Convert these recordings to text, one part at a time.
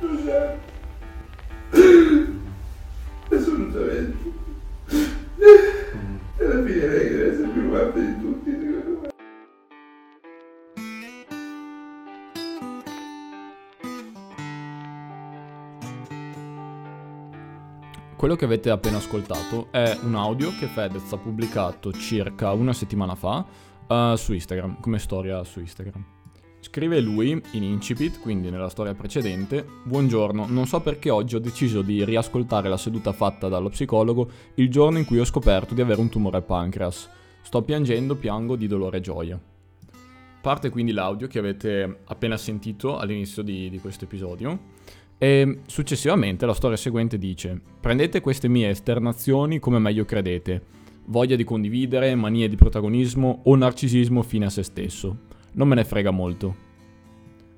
Lo sempre. Assolutamente. E alla fine lei deve essere più forte di tutti, secondo me. Quello che avete appena ascoltato è un audio che Fedez ha pubblicato circa una settimana fa uh, su Instagram, come storia su Instagram. Scrive lui in incipit, quindi nella storia precedente, Buongiorno, non so perché oggi ho deciso di riascoltare la seduta fatta dallo psicologo il giorno in cui ho scoperto di avere un tumore al pancreas. Sto piangendo, piango di dolore e gioia. Parte quindi l'audio che avete appena sentito all'inizio di, di questo episodio e successivamente la storia seguente dice: Prendete queste mie esternazioni come meglio credete. Voglia di condividere, manie di protagonismo o narcisismo fine a se stesso. Non me ne frega molto.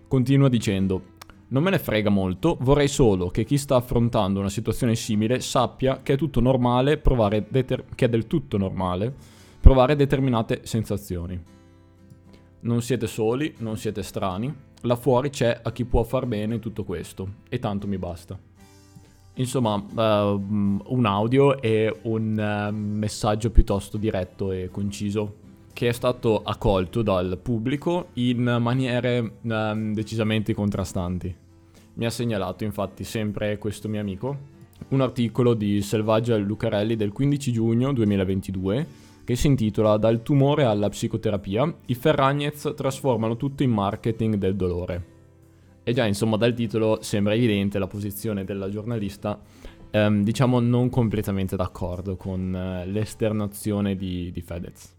Continua dicendo: Non me ne frega molto, vorrei solo che chi sta affrontando una situazione simile sappia che è deter- che è del tutto normale provare determinate sensazioni. Non siete soli, non siete strani, là fuori c'è a chi può far bene tutto questo e tanto mi basta. Insomma, uh, un audio e un uh, messaggio piuttosto diretto e conciso che è stato accolto dal pubblico in maniere uh, decisamente contrastanti. Mi ha segnalato infatti sempre questo mio amico un articolo di Selvaggia Lucarelli del 15 giugno 2022 che si intitola Dal tumore alla psicoterapia, i Ferragnez trasformano tutto in marketing del dolore. E già, insomma, dal titolo sembra evidente la posizione della giornalista, ehm, diciamo non completamente d'accordo con eh, l'esternazione di, di Fedez.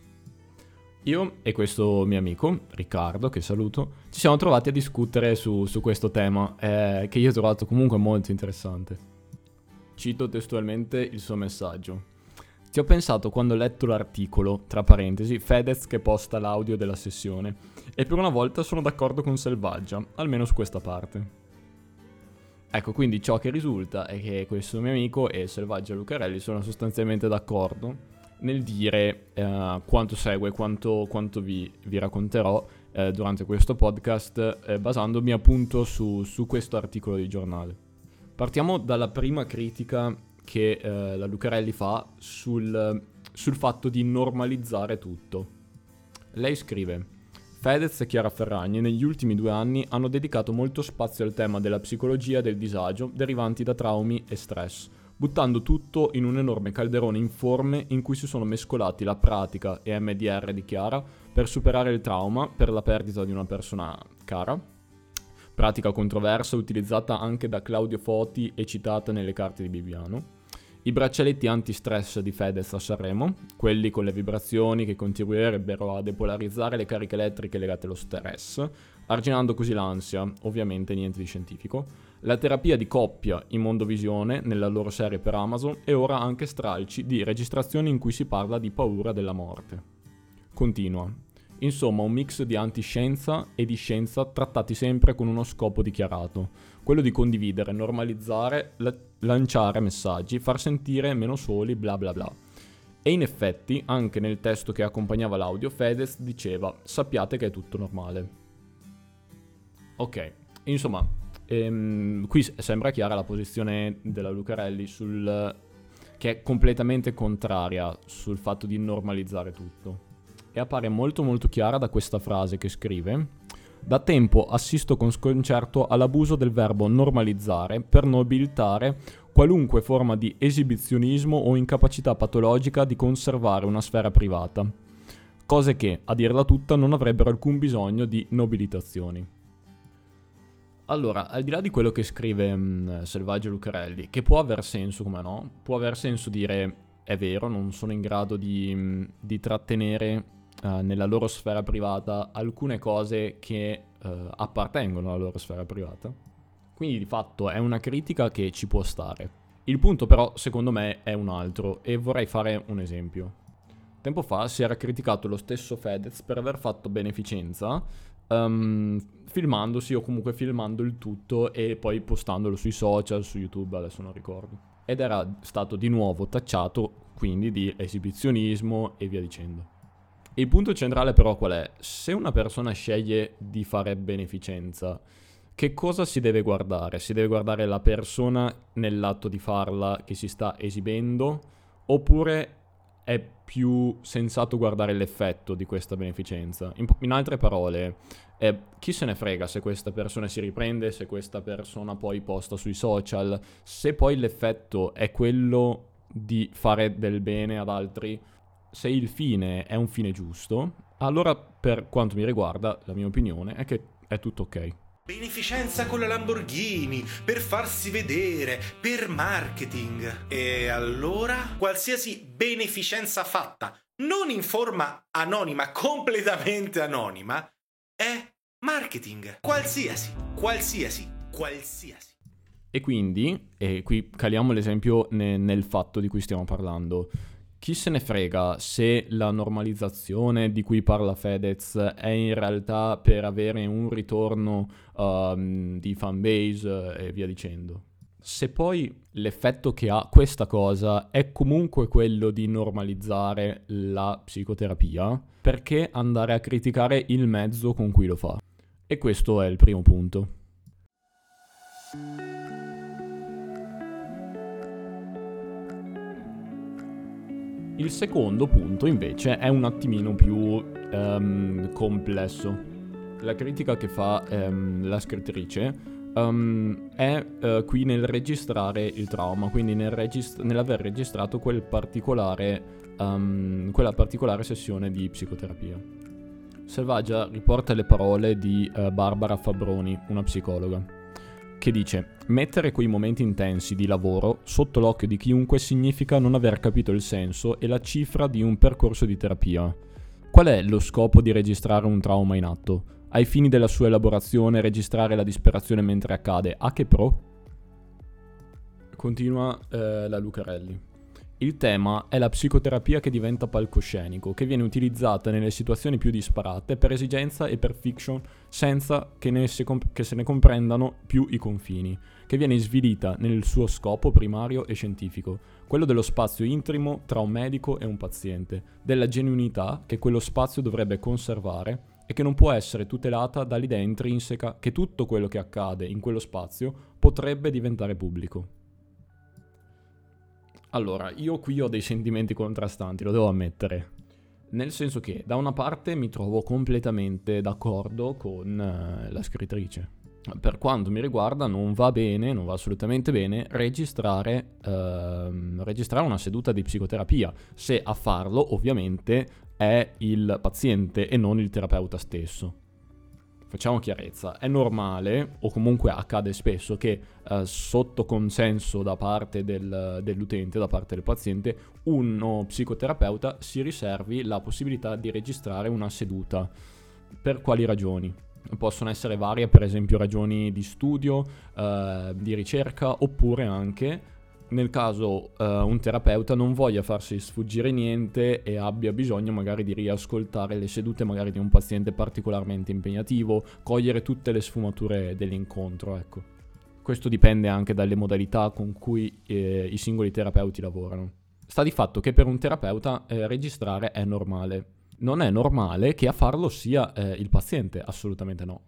Io e questo mio amico, Riccardo, che saluto, ci siamo trovati a discutere su, su questo tema, eh, che io ho trovato comunque molto interessante. Cito testualmente il suo messaggio. Ci ho pensato quando ho letto l'articolo, tra parentesi, Fedez che posta l'audio della sessione, e per una volta sono d'accordo con Selvaggia, almeno su questa parte. Ecco, quindi ciò che risulta è che questo mio amico e Selvaggia Lucarelli sono sostanzialmente d'accordo nel dire eh, quanto segue, quanto, quanto vi, vi, racconterò eh, durante questo podcast, eh, basandomi appunto su, su questo articolo di giornale. Partiamo dalla prima critica che eh, la Lucarelli fa sul, sul fatto di normalizzare tutto. Lei scrive: Fedez e Chiara Ferragni negli ultimi due anni hanno dedicato molto spazio al tema della psicologia e del disagio derivanti da traumi e stress, buttando tutto in un enorme calderone informe in cui si sono mescolati la pratica e MDR di Chiara per superare il trauma per la perdita di una persona cara, pratica controversa utilizzata anche da Claudio Foti e citata nelle carte di Bibiano, i braccialetti anti-stress di Fedez a Sanremo, quelli con le vibrazioni che contribuirebbero a depolarizzare le cariche elettriche legate allo stress, arginando così l'ansia, ovviamente niente di scientifico, la terapia di coppia in Mondovisione nella loro serie per Amazon e ora anche stralci di registrazioni in cui si parla di paura della morte. Continua. Insomma, un mix di antiscienza e di scienza trattati sempre con uno scopo dichiarato, quello di condividere, normalizzare, la- lanciare messaggi, far sentire meno soli, bla bla bla. E in effetti, anche nel testo che accompagnava l'audio, Fedez diceva: Sappiate che è tutto normale. Ok, insomma, ehm, qui sembra chiara la posizione della Lucarelli sul, che è completamente contraria sul fatto di normalizzare tutto e appare molto molto chiara da questa frase che scrive da tempo assisto con sconcerto all'abuso del verbo normalizzare per nobilitare qualunque forma di esibizionismo o incapacità patologica di conservare una sfera privata, cose che, a dirla tutta, non avrebbero alcun bisogno di nobilitazioni. Allora, al di là di quello che scrive mh, Selvaggio Lucarelli, che può aver senso, come no, può aver senso dire è vero, non sono in grado di, di trattenere uh, nella loro sfera privata alcune cose che uh, appartengono alla loro sfera privata. Quindi di fatto è una critica che ci può stare. Il punto però secondo me è un altro e vorrei fare un esempio. Tempo fa si era criticato lo stesso Fedez per aver fatto beneficenza um, filmandosi o comunque filmando il tutto e poi postandolo sui social, su YouTube, adesso non ricordo. Ed era stato di nuovo tacciato quindi di esibizionismo e via dicendo. Il punto centrale però qual è? Se una persona sceglie di fare beneficenza, che cosa si deve guardare? Si deve guardare la persona nell'atto di farla che si sta esibendo oppure è più sensato guardare l'effetto di questa beneficenza? In, in altre parole, eh, chi se ne frega se questa persona si riprende, se questa persona poi posta sui social, se poi l'effetto è quello di fare del bene ad altri, se il fine è un fine giusto, allora per quanto mi riguarda la mia opinione è che è tutto ok. Beneficenza con la Lamborghini, per farsi vedere, per marketing. E allora, qualsiasi beneficenza fatta, non in forma anonima, completamente anonima, è marketing. Qualsiasi, qualsiasi, qualsiasi. E quindi, e qui caliamo l'esempio ne- nel fatto di cui stiamo parlando, chi se ne frega se la normalizzazione di cui parla Fedez è in realtà per avere un ritorno um, di fanbase e via dicendo. Se poi l'effetto che ha questa cosa è comunque quello di normalizzare la psicoterapia, perché andare a criticare il mezzo con cui lo fa? E questo è il primo punto. Il secondo punto invece è un attimino più um, complesso. La critica che fa um, la scrittrice um, è uh, qui nel registrare il trauma, quindi nel regist- nell'aver registrato quel particolare, quella particolare sessione di psicoterapia. Selvaggia riporta le parole di uh, Barbara Fabroni, una psicologa che dice mettere quei momenti intensi di lavoro sotto l'occhio di chiunque significa non aver capito il senso e la cifra di un percorso di terapia. Qual è lo scopo di registrare un trauma in atto? Ai fini della sua elaborazione registrare la disperazione mentre accade, a che pro? Continua eh, la Lucarelli. Il tema è la psicoterapia che diventa palcoscenico, che viene utilizzata nelle situazioni più disparate per esigenza e per fiction senza che, se, comp- che se ne comprendano più i confini, che viene svilita nel suo scopo primario e scientifico, quello dello spazio intimo tra un medico e un paziente, della genuinità che quello spazio dovrebbe conservare e che non può essere tutelata dall'idea intrinseca che tutto quello che accade in quello spazio potrebbe diventare pubblico. Allora, io qui ho dei sentimenti contrastanti, lo devo ammettere. Nel senso che da una parte mi trovo completamente d'accordo con uh, la scrittrice. Per quanto mi riguarda non va bene, non va assolutamente bene registrare, uh, registrare una seduta di psicoterapia, se a farlo ovviamente è il paziente e non il terapeuta stesso facciamo chiarezza, è normale, o comunque accade spesso, che eh, sotto consenso da parte del, dell'utente, da parte del paziente, uno psicoterapeuta si riservi la possibilità di registrare una seduta. Per quali ragioni? Possono essere varie, per esempio ragioni di studio, eh, di ricerca, oppure anche nel caso uh, un terapeuta non voglia farsi sfuggire niente e abbia bisogno magari di riascoltare le sedute magari di un paziente particolarmente impegnativo, cogliere tutte le sfumature dell'incontro, ecco. Questo dipende anche dalle modalità con cui eh, i singoli terapeuti lavorano. Sta di fatto che per un terapeuta eh, registrare è normale. Non è normale che a farlo sia eh, il paziente, assolutamente no.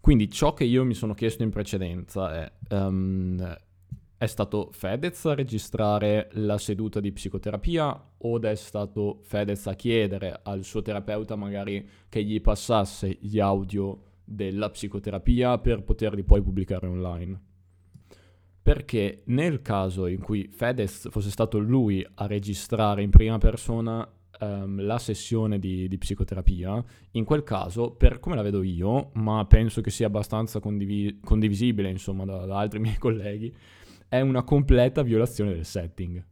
Quindi ciò che io mi sono chiesto in precedenza è um, è stato Fedez a registrare la seduta di psicoterapia o è stato Fedez a chiedere al suo terapeuta magari che gli passasse gli audio della psicoterapia per poterli poi pubblicare online? Perché nel caso in cui Fedez fosse stato lui a registrare in prima persona um, la sessione di, di, psicoterapia, in quel caso, per come la vedo io, ma penso che sia abbastanza condivi- condivisibile insomma da, da altri miei colleghi, è una completa violazione del setting.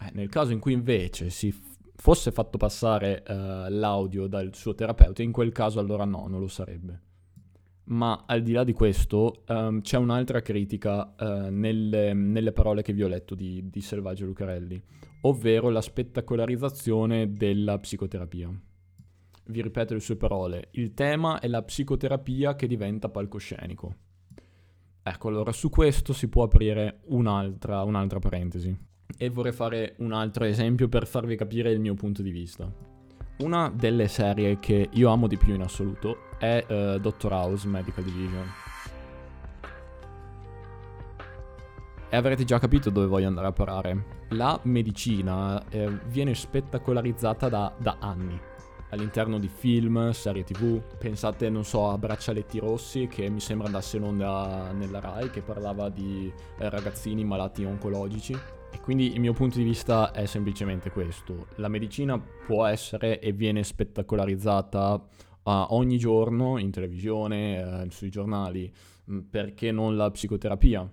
Eh, nel caso in cui invece si f- fosse fatto passare uh, l'audio dal suo terapeuta, in quel caso allora no, non lo sarebbe. Ma al di là di questo um, c'è un'altra critica uh, nelle, nelle, parole che vi ho letto di, di Selvaggio Lucarelli, ovvero la spettacolarizzazione della psicoterapia. Vi ripeto le sue parole, il tema è la psicoterapia che diventa palcoscenico. Ecco, allora su questo si può aprire un'altra, un'altra parentesi. E vorrei fare un altro esempio per farvi capire il mio punto di vista. Una delle serie che io amo di più in assoluto è uh, Doctor House Medical Division. E avrete già capito dove voglio andare a parare. La medicina eh, viene spettacolarizzata da, da anni all'interno di film, serie tv. Pensate, non so, a Braccialetti Rossi che mi sembra andasse in onda nella RAI che parlava di eh, ragazzini malati oncologici. E quindi il mio punto di vista è semplicemente questo. La medicina può essere e viene spettacolarizzata uh, ogni giorno in televisione, uh, sui giornali, mh, perché non la psicoterapia?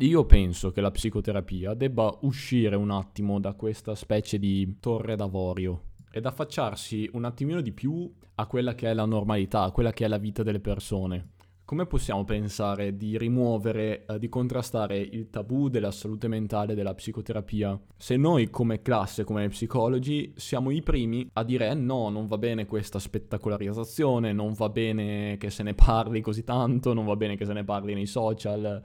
Io penso che la psicoterapia debba uscire un attimo da questa specie di torre d'avorio ed affacciarsi un attimino di più a quella che è la normalità, a quella che è la vita delle persone. Come possiamo pensare di rimuovere, eh, di contrastare il tabù della salute mentale della psicoterapia se noi come classe, come psicologi, siamo i primi a dire no, non va bene questa spettacolarizzazione, non va bene che se ne parli così tanto, non va bene che se ne parli nei social.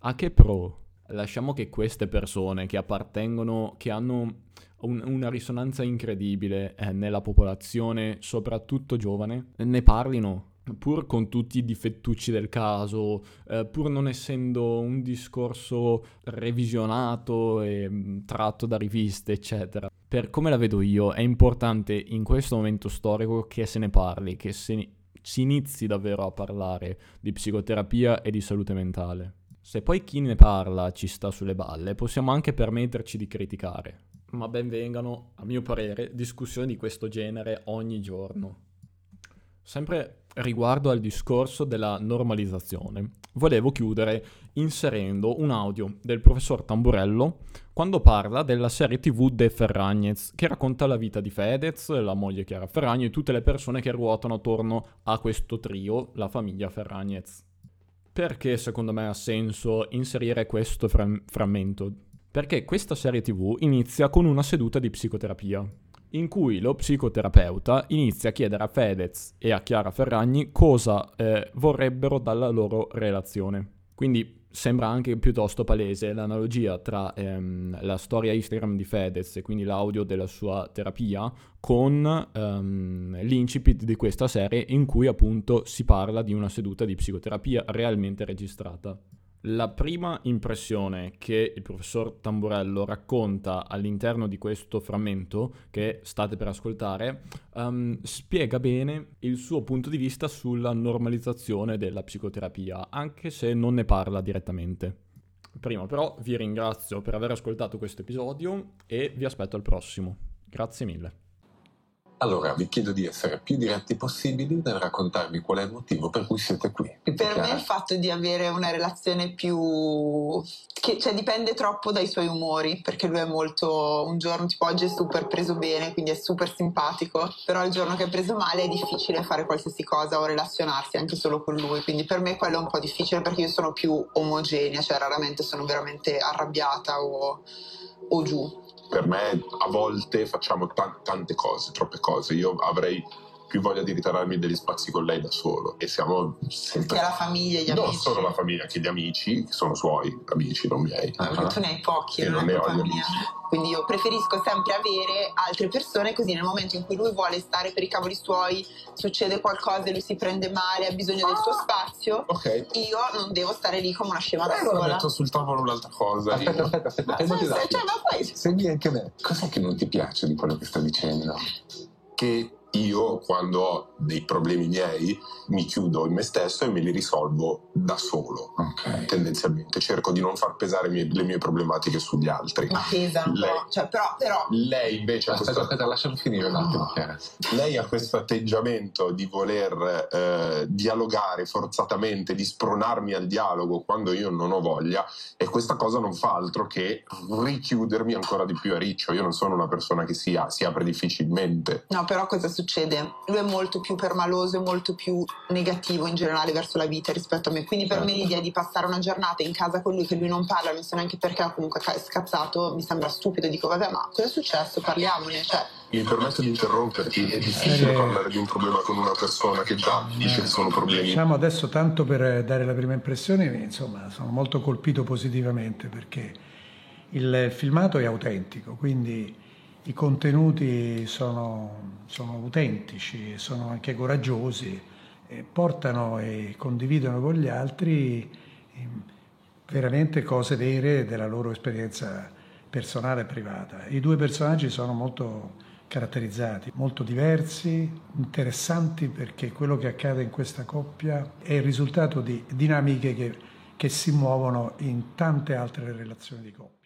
A che pro? Lasciamo che queste persone che appartengono, che hanno un, una risonanza incredibile eh, nella popolazione, soprattutto giovane, ne parlino. Pur con tutti i difettucci del caso, eh, pur non essendo un discorso revisionato e mm, tratto da riviste, eccetera. Per come la vedo io, è importante in questo momento storico che se ne parli, che se si inizi davvero a parlare di psicoterapia e di salute mentale. Se poi chi ne parla ci sta sulle balle, possiamo anche permetterci di criticare ma ben vengano, a mio parere, discussioni di questo genere ogni giorno. Sempre riguardo al discorso della normalizzazione, volevo chiudere inserendo un audio del professor Tamburello quando parla della serie tv De Ferragnez, che racconta la vita di Fedez, la moglie Chiara Ferragni e tutte le persone che ruotano attorno a questo trio, la famiglia Ferragnez. Perché secondo me ha senso inserire questo fra- frammento perché questa serie tv inizia con una seduta di psicoterapia, in cui lo psicoterapeuta inizia a chiedere a Fedez e a Chiara Ferragni cosa eh, vorrebbero dalla loro relazione. Quindi sembra anche piuttosto palese l'analogia tra ehm, la storia Instagram di Fedez e quindi l'audio della sua terapia con ehm, l'incipit di questa serie in cui appunto si parla di una seduta di psicoterapia realmente registrata. La prima impressione che il professor Tamburello racconta all'interno di questo frammento che state per ascoltare um, spiega bene il suo punto di vista sulla normalizzazione della psicoterapia, anche se non ne parla direttamente. Prima però vi ringrazio per aver ascoltato questo episodio e vi aspetto al prossimo. Grazie mille. Allora, vi chiedo di essere più diretti possibili nel raccontarmi qual è il motivo per cui siete qui. Per Chiara. me il fatto di avere una relazione più... che cioè, dipende troppo dai suoi umori, perché lui è molto... un giorno tipo oggi è super preso bene, quindi è super simpatico, però il giorno che è preso male è difficile fare qualsiasi cosa o relazionarsi anche solo con lui, quindi per me quello è un po' difficile perché io sono più omogenea, cioè raramente sono veramente arrabbiata o, o giù per me a volte facciamo t- tante cose, troppe cose. Io avrei più voglia di ritararmi degli spazi con lei da solo e siamo sempre... Perché la famiglia, gli non amici. Non solo la famiglia, che gli amici, che sono suoi amici, non miei. Ah, tu ne hai pochi, e non, non ne ho amici. Quindi io preferisco sempre avere altre persone così nel momento in cui lui vuole stare per i cavoli suoi, succede qualcosa e lui si prende male, ha bisogno del suo spazio, okay. io non devo stare lì come una scema da sola. metto sul tavolo un'altra cosa. Aspetta, aspetta, aspetta. Ma, se, cioè, ma poi... Segui anche me. Cos'è che non ti piace di quello che sta dicendo? Che io quando ho dei problemi miei mi chiudo in me stesso e me li risolvo da solo. Okay. tendenzialmente. Cerco di non far pesare mie, le mie problematiche sugli altri. Ma pesano lei, cioè, però, però... lei invece aspetta, questo... aspetta lascialo finire un attimo Chiara. Lei ha questo atteggiamento di voler eh, dialogare forzatamente di spronarmi al dialogo quando io non ho voglia e questa cosa non fa altro che richiudermi ancora di più a riccio. Io non sono una persona che si, si apre difficilmente. No però cosa succede succede? Lui è molto più permaloso e molto più negativo in generale verso la vita rispetto a me. Quindi per me certo. l'idea di passare una giornata in casa con lui che lui non parla, non so neanche perché ha comunque scazzato, mi sembra stupido. Dico, vabbè, ma cosa è successo? Parliamone. Cioè, mi permetto di interromperti, è difficile eh, parlare di un problema con una persona che già dice che sono problemi. Diciamo adesso tanto per dare la prima impressione, insomma, sono molto colpito positivamente perché il filmato è autentico, quindi i contenuti sono, sono autentici, sono anche coraggiosi, eh, portano e condividono con gli altri eh, veramente cose vere della loro esperienza personale e privata. I due personaggi sono molto caratterizzati, molto diversi, interessanti perché quello che accade in questa coppia è il risultato di dinamiche che, che si muovono in tante altre relazioni di coppia.